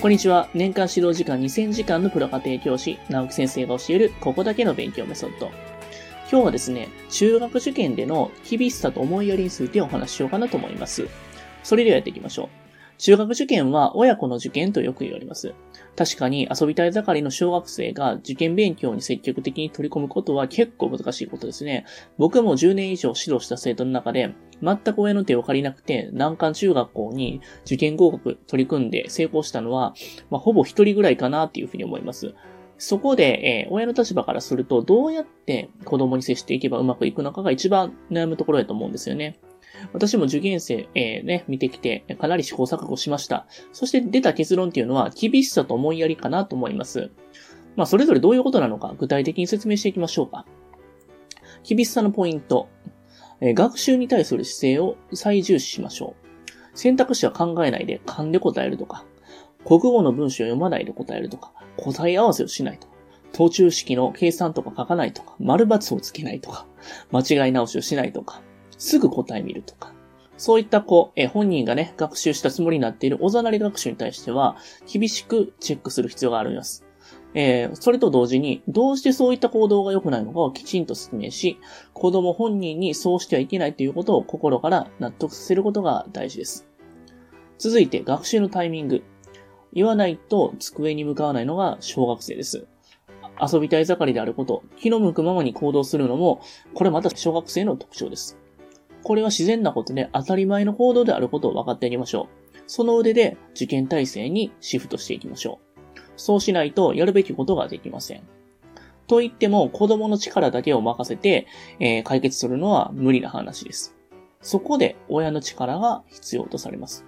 こんにちは。年間指導時間2000時間のプロ家庭教師、直木先生が教える、ここだけの勉強メソッド。今日はですね、中学受験での厳しさと思いやりについてお話ししようかなと思います。それではやっていきましょう。中学受験は親子の受験とよく言われます。確かに遊びたい盛りの小学生が受験勉強に積極的に取り込むことは結構難しいことですね。僕も10年以上指導した生徒の中で、全く親の手を借りなくて、難関中学校に受験合格取り組んで成功したのは、まあ、ほぼ一人ぐらいかなっていうふうに思います。そこで、えー、親の立場からすると、どうやって子供に接していけばうまくいくのかが一番悩むところだと思うんですよね。私も受験生、えー、ね、見てきて、かなり試行錯誤しました。そして出た結論っていうのは、厳しさと思いやりかなと思います。まあ、それぞれどういうことなのか、具体的に説明していきましょうか。厳しさのポイント。えー、学習に対する姿勢を最重視しましょう。選択肢は考えないで勘で答えるとか、国語の文章を読まないで答えるとか、答え合わせをしないとか、途中式の計算とか書かないとか、丸抜をつけないとか、間違い直しをしないとか、すぐ答え見るとか。そういったこう、え本人がね、学習したつもりになっているおざなり学習に対しては、厳しくチェックする必要があります。えー、それと同時に、どうしてそういった行動が良くないのかをきちんと説明し、子供本人にそうしてはいけないということを心から納得させることが大事です。続いて、学習のタイミング。言わないと机に向かわないのが小学生です。遊びたい盛りであること、気の向くままに行動するのも、これまた小学生の特徴です。これは自然なことで当たり前の行動であることを分かってあげましょう。その腕で受験体制にシフトしていきましょう。そうしないとやるべきことができません。と言っても子供の力だけを任せて、えー、解決するのは無理な話です。そこで親の力が必要とされます。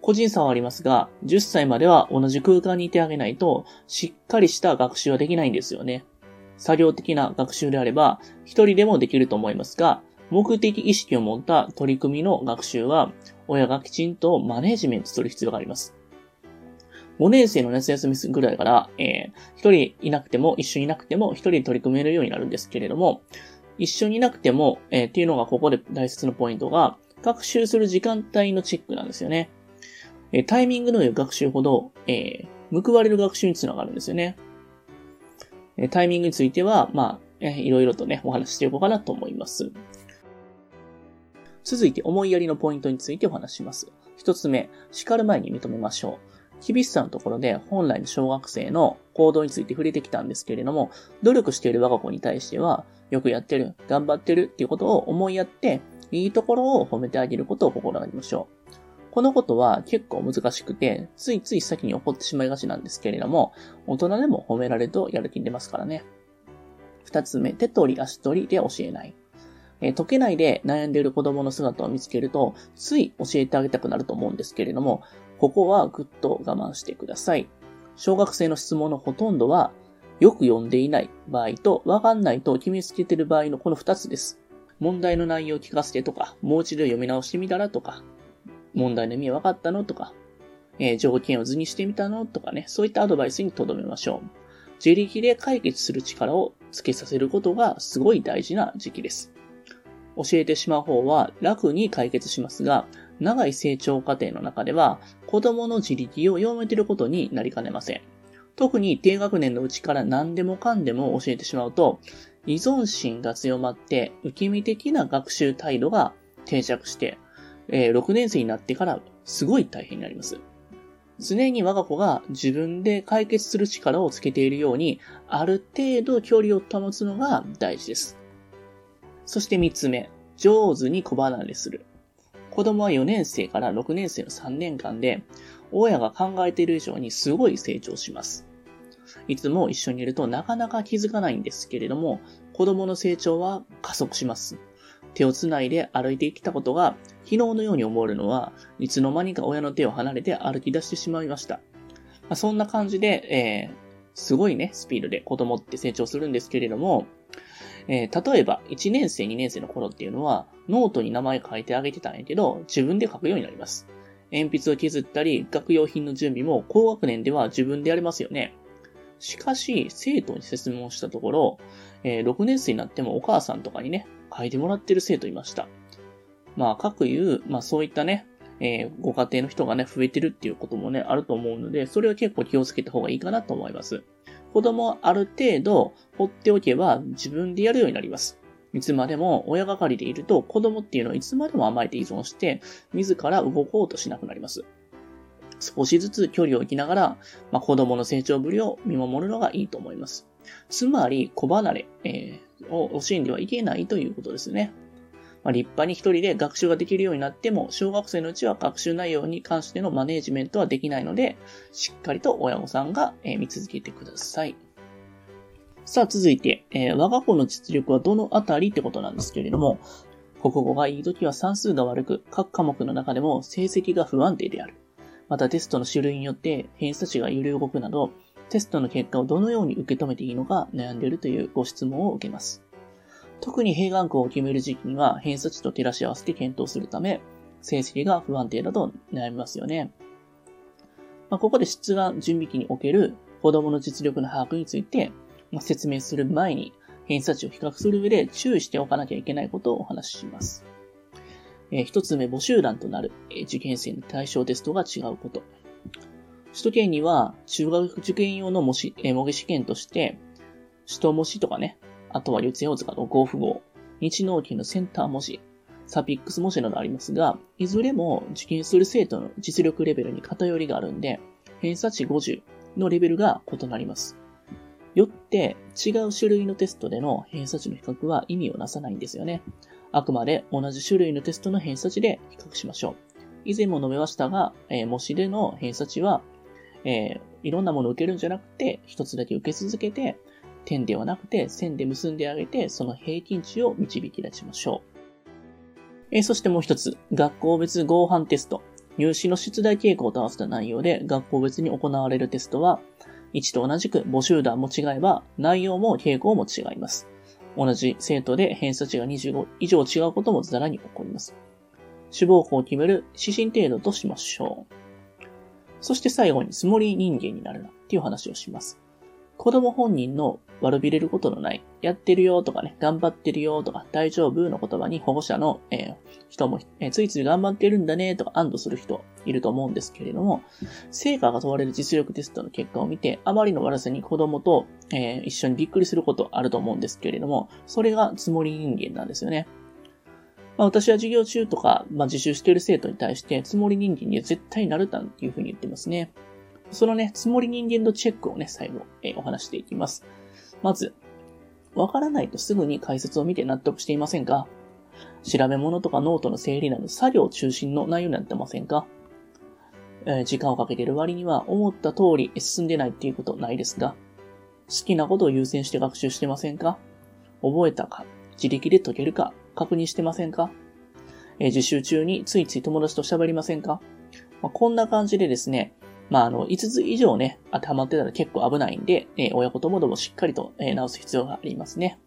個人差はありますが、10歳までは同じ空間にいてあげないと、しっかりした学習はできないんですよね。作業的な学習であれば、一人でもできると思いますが、目的意識を持った取り組みの学習は、親がきちんとマネージメントする必要があります。5年生の夏休みぐらいから、えー、一人いなくても、一緒にいなくても、一人で取り組めるようになるんですけれども、一緒にいなくても、えー、っていうのがここで大切なポイントが、学習する時間帯のチェックなんですよね。えー、タイミングの良い学習ほど、えー、報われる学習につながるんですよね。えー、タイミングについては、まあ、えー、いろいろとね、お話ししていこうかなと思います。続いて思いやりのポイントについてお話します。一つ目、叱る前に認めましょう。厳しさのところで本来の小学生の行動について触れてきたんですけれども、努力している我が子に対しては、よくやってる、頑張ってるっていうことを思いやって、いいところを褒めてあげることを心がけましょう。このことは結構難しくて、ついつい先に起こってしまいがちなんですけれども、大人でも褒められるとやる気に出ますからね。二つ目、手取り足取りで教えない。え、解けないで悩んでいる子供の姿を見つけると、つい教えてあげたくなると思うんですけれども、ここはぐっと我慢してください。小学生の質問のほとんどは、よく読んでいない場合と、わかんないと決めつけている場合のこの二つです。問題の内容を聞かせてとか、もう一度読み直してみたらとか、問題の意味分かったのとか、えー、条件を図にしてみたのとかね、そういったアドバイスに留めましょう。自力で解決する力をつけさせることがすごい大事な時期です。教えてしまう方は楽に解決しますが、長い成長過程の中では子供の自力を弱めていることになりかねません。特に低学年のうちから何でもかんでも教えてしまうと、依存心が強まって受け身的な学習態度が定着して、え、6年生になってからすごい大変になります。常に我が子が自分で解決する力をつけているように、ある程度距離を保つのが大事です。そして3つ目、上手に小離れする。子供は4年生から6年生の3年間で、親が考えている以上にすごい成長します。いつも一緒にいるとなかなか気づかないんですけれども、子供の成長は加速します。手をつないで歩いてきたことが昨日のように思えるのは、いつの間にか親の手を離れて歩き出してしまいました。まあ、そんな感じで、えー、すごいね、スピードで子供って成長するんですけれども、えー、例えば、1年生、2年生の頃っていうのは、ノートに名前書いてあげてたんやけど、自分で書くようになります。鉛筆を削ったり、学用品の準備も高学年では自分でやれますよね。しかし、生徒に説問したところ、えー、6年生になってもお母さんとかにね、書いてもらってる生徒いました。まあ、各言う、まあそういったね、えー、ご家庭の人がね、増えてるっていうこともね、あると思うので、それは結構気をつけた方がいいかなと思います。子供はある程度放っておけば自分でやるようになります。いつまでも親がかりでいると子供っていうのはいつまでも甘えて依存して、自ら動こうとしなくなります。少しずつ距離を置きながら、まあ、子供の成長ぶりを見守るのがいいと思います。つまり、子離れ、えー、を惜しんではいけないということですね。まあ、立派に一人で学習ができるようになっても、小学生のうちは学習内容に関してのマネージメントはできないので、しっかりと親御さんがえ見続けてください。さあ、続いて、えー、我が子の実力はどのあたりってことなんですけれども、国語がいい時は算数が悪く、各科目の中でも成績が不安定である。またテストの種類によって偏差値が揺れ動くなど、テストの結果をどのように受け止めていいのか悩んでいるというご質問を受けます。特に併願校を決める時期には偏差値と照らし合わせて検討するため、成績が不安定だと悩みますよね。まあ、ここで出願準備期における子供の実力の把握について、ま、説明する前に偏差値を比較する上で注意しておかなきゃいけないことをお話しします。えー、一つ目、募集団となる、え、受験生の対象テストが違うこと。首都圏には中学受験用の模試、え、模擬試験として、首都模試とかね、あとは四谷大塚の合符号、日農研のセンター模試、サピックス模試などありますが、いずれも受験する生徒の実力レベルに偏りがあるんで、偏差値50のレベルが異なります。よって違う種類のテストでの偏差値の比較は意味をなさないんですよね。あくまで同じ種類のテストの偏差値で比較しましょう。以前も述べましたが、えー、模試での偏差値は、えー、いろんなものを受けるんじゃなくて、一つだけ受け続けて、点ではなくて線で結んであげて、その平均値を導き出しましょう。えー、そしてもう一つ、学校別合板テスト。入試の出題傾向と合わせた内容で学校別に行われるテストは、1と同じく募集団も違えば、内容も傾向も違います。同じ生徒で偏差値が25以上違うこともざらに起こります。志望校を決める指針程度としましょう。そして最後に積もり人間になるなっていう話をします。子供本人の悪びれることのない、やってるよとかね、頑張ってるよとか、大丈夫の言葉に保護者の、えー、人も、えー、ついつい頑張ってるんだねとか安堵する人いると思うんですけれども、成果が問われる実力テストの結果を見て、あまりの悪さに子供と、えー、一緒にびっくりすることあると思うんですけれども、それが積もり人間なんですよね。まあ、私は授業中とか、まあ、自習している生徒に対して、積もり人間には絶対なるたんっていうふうに言ってますね。そのね、積もり人間のチェックをね、最後、えー、お話していきます。まず、わからないとすぐに解説を見て納得していませんか？調べ物とかノートの整理など作業中心の内容になってませんか、えー、時間をかけてる割には思った通り進んでないっていうことないですか好きなことを優先して学習してませんか？覚えたか？自力で解けるか？確認してませんか、えー、自習中についつい友達と喋りませんか、まあ、こんな感じでですね、まあ、あの、5つ以上ね、当てはまってたら結構危ないんで、え、親子ともどもしっかりと、え、直す必要がありますね。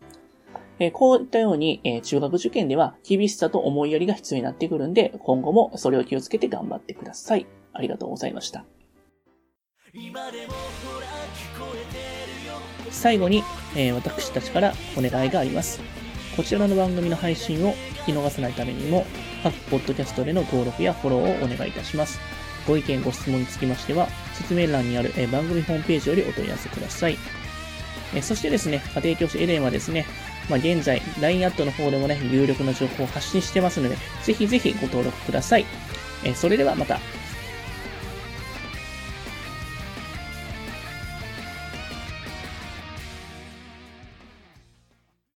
え、こういったように、え、中学受験では厳しさと思いやりが必要になってくるんで、今後もそれを気をつけて頑張ってください。ありがとうございました。最後に、えー、私たちからお願いがあります。こちらの番組の配信を聞き逃さないためにも、各ポッドキャストでの登録やフォローをお願いいたします。ご意見、ご質問につきましては、説明欄にある番組ホームページよりお問い合わせください。そしてですね、家庭教師エレンはですね、まあ、現在、LINE アットの方でもね、有力な情報を発信してますので、ぜひぜひご登録ください。それではまた。